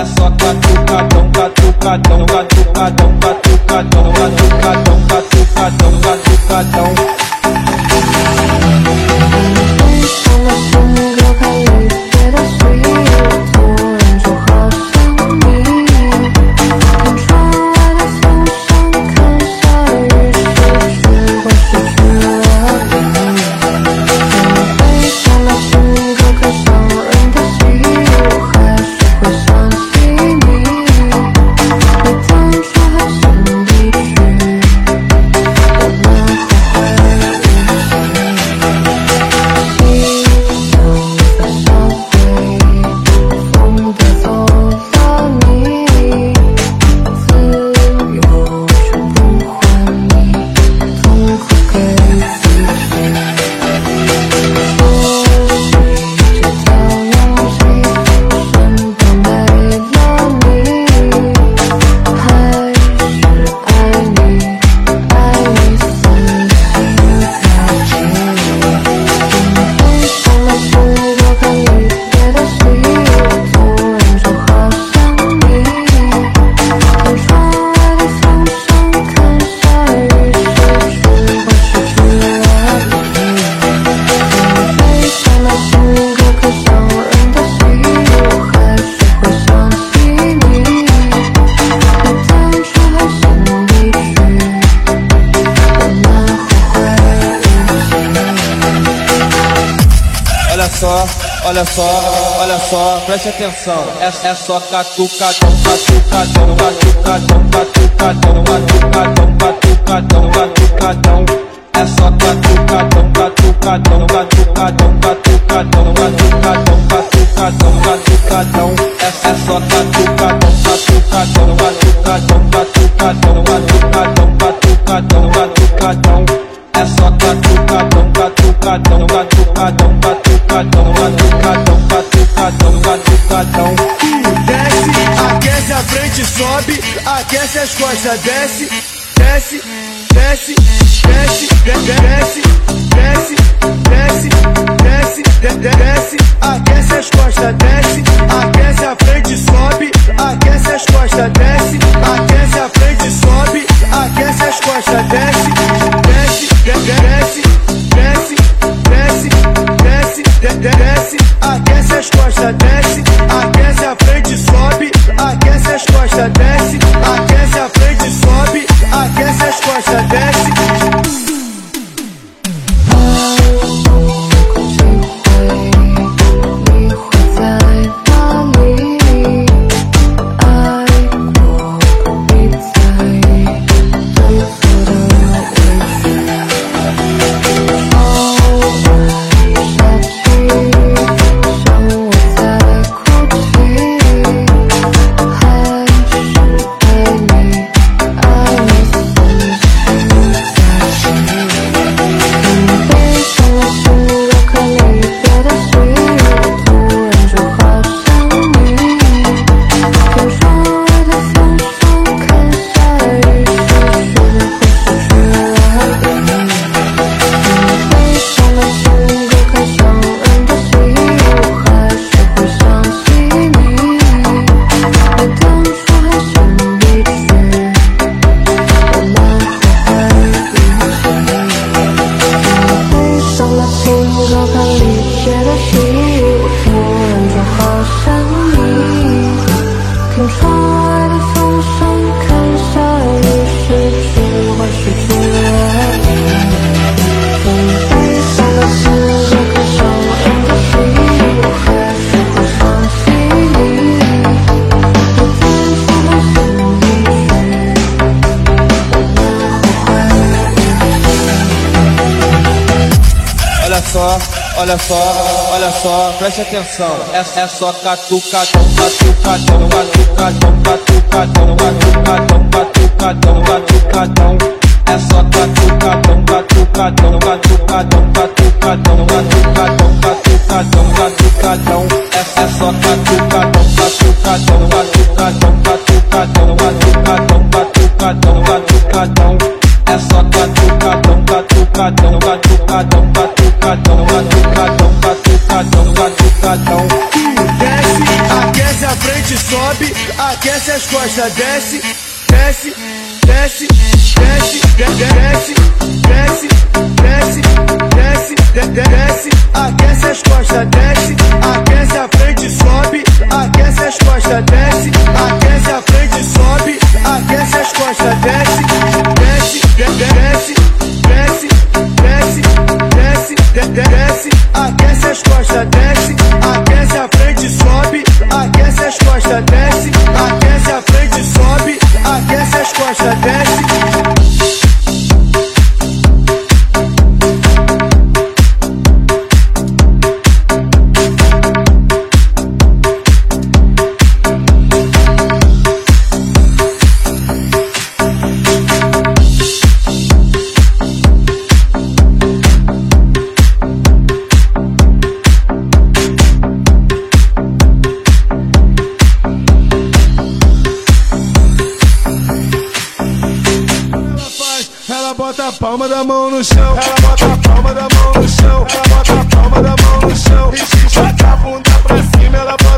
é só catucadão, catucadão, catucadão, catucadão, catucadão, catucadão, catucadão. Olha só, olha só, preste atenção. É, é só catucadão, catucadão, catucadão, catucadão, as costas, desce, desce, desce, desce, desce, desce, só, olha só, olha só, preste atenção. É, é só catucadão, catucadão, catucadão, catucadão, catucadão, catucadão, catucadão. É só catucadão, catucadão, catucadão, catucadão, catucadão, catucadão, catucadão. É, é só catucadão, catucadão, catucadão, catucadão, catucadão, catucadão, catucadão. É só catucadão, catucadão, catucadão, catucadão, catucadão, catucadão, catucadão. Desce, aquece a frente, sobe, aquece as costas, desce, desce, desce, desce, desce, desce, desce, desce, desce, aquece as costas, desce, aquece a frente, sobe, aquece as costas, desce, aquece a frente, sobe, aquece as costas, desce, desce, desce, a palma da mão no chão. Ela bota a palma da mão no chão. Ela bota a palma da mão no chão. E joga a bunda pra cima. Ela bota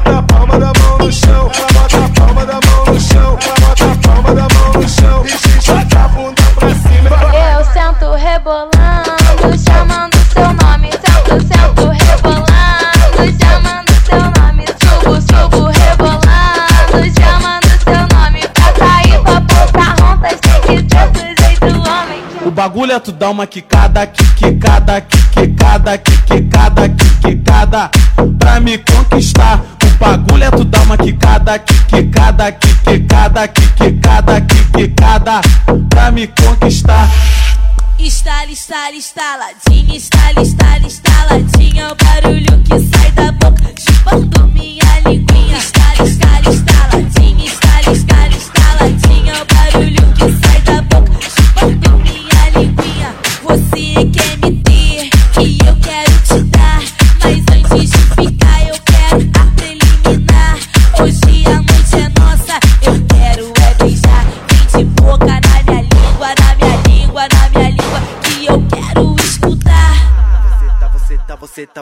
bagulho é tu dar uma quicada, quicada, quicada, quicada, quicada Pra me conquistar O bagulho é tu dar uma quicada, quicada, quicada, quicada, quicada Pra me conquistar Estala, estala, estaladinha, estala, estala, estaladinha. O barulho que sai da boca, chupando minha linguinha. Estala, estala,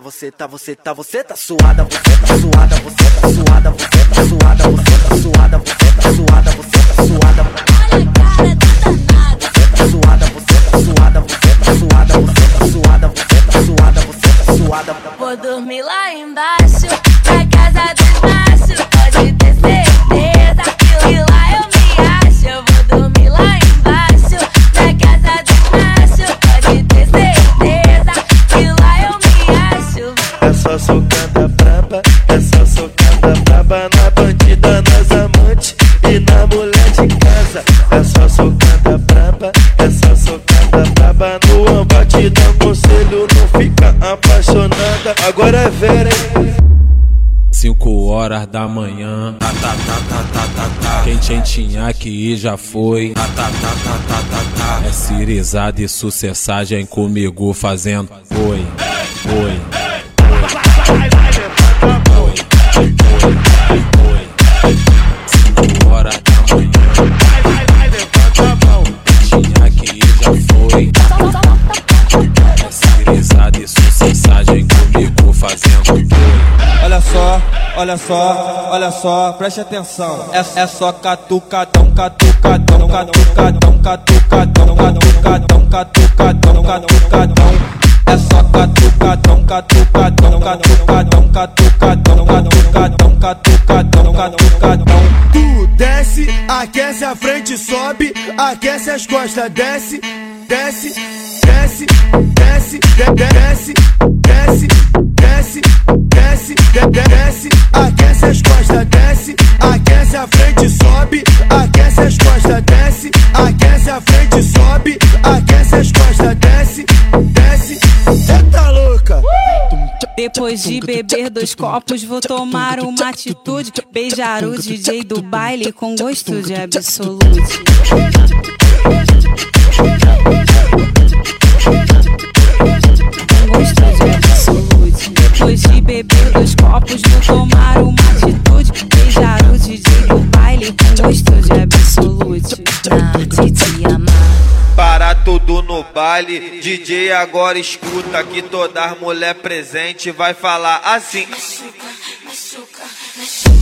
tá, você tá, você tá, você tá, você tá suada, você tá suada, você tá suada, você tá suada, você tá suada, você tá suada, você agora é vera, hein? 5 horas da manhã. Quem tinha, tinha que já foi. É cirizada e sucessagem comigo fazendo. Oi, oi. Olha só, olha só, preste atenção. É, é só catucadão, catucadão, catucadão, catucadão, catucadão, catucadão, catucadão. É só catucadão, catucadão, catucadão, catucadão, catucadão, catucadão, catucadão. Tu desce, aquece a frente, sobe, aquece as costas, desce, desce, desce, desce, de- de- desce, desce, desce, desce, de- de- desce, aquece as costas, desce, aquece a frente, sobe, aquece as costas, desce, aquece a frente, sobe, aquece as costas, desce, desce, cê tá louca? Depois de beber dois copos, vou tomar uma atitude. Beijar o DJ do baile com gosto de absolute. Com gosto de baile. DJ agora escuta que toda mulher presente vai falar assim. Machuca, machuca, machuca,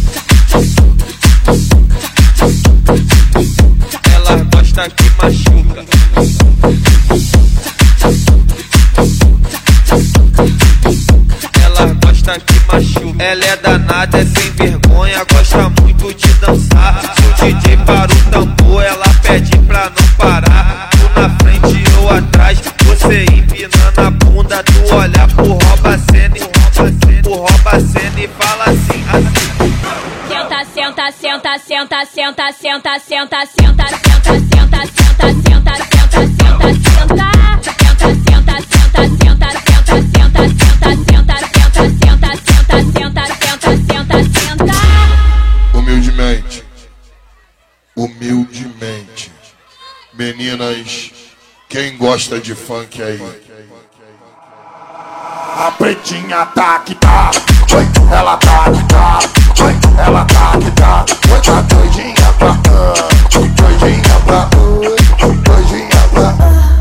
Ela gosta que machuca. Ela gosta que machuca. Ela é danada, é sem vergonha, gosta muito. Rouba cena e fala assim, assim. Senta, senta, senta, senta, senta, senta, senta, senta, senta, senta, senta, senta, senta, senta, senta. Senta, senta, senta, senta, senta, senta, senta, senta, senta, senta, senta, senta, senta, senta. Humildemente. Humildemente. Meninas, quem gosta de funk aí? A pretinha tá que tá, ela tá tá, oi, ela tá tá, tá doidinha pra uh, pra pra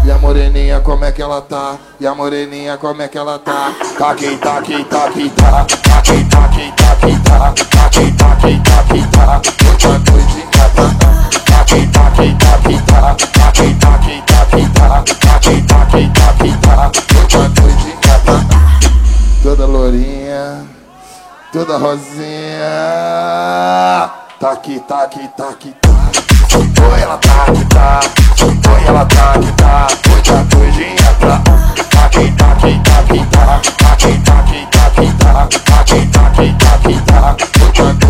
E a moreninha como é que ela tá? E a moreninha como é que ela tá? Tá que tá que tá que tá, tá que tá que tá que tá, tá tá tá tá, oi, tá doidinha pra Tá que tá que tá que tá, tá que tá que tá que tá, tá que tá tá tá, oi, tá doidinha toda lourinha, toda rosinha. Tá aqui, tá aqui, tá aqui, tá. Oi, ela tá aqui, tá. Oi, ela tá aqui, tá. Oi, tá doidinha pra. Tá aqui, tá aqui, tá aqui, tá. Tá aqui, tá aqui, tá aqui, tá. Tá aqui, tá aqui, tá aqui, tá.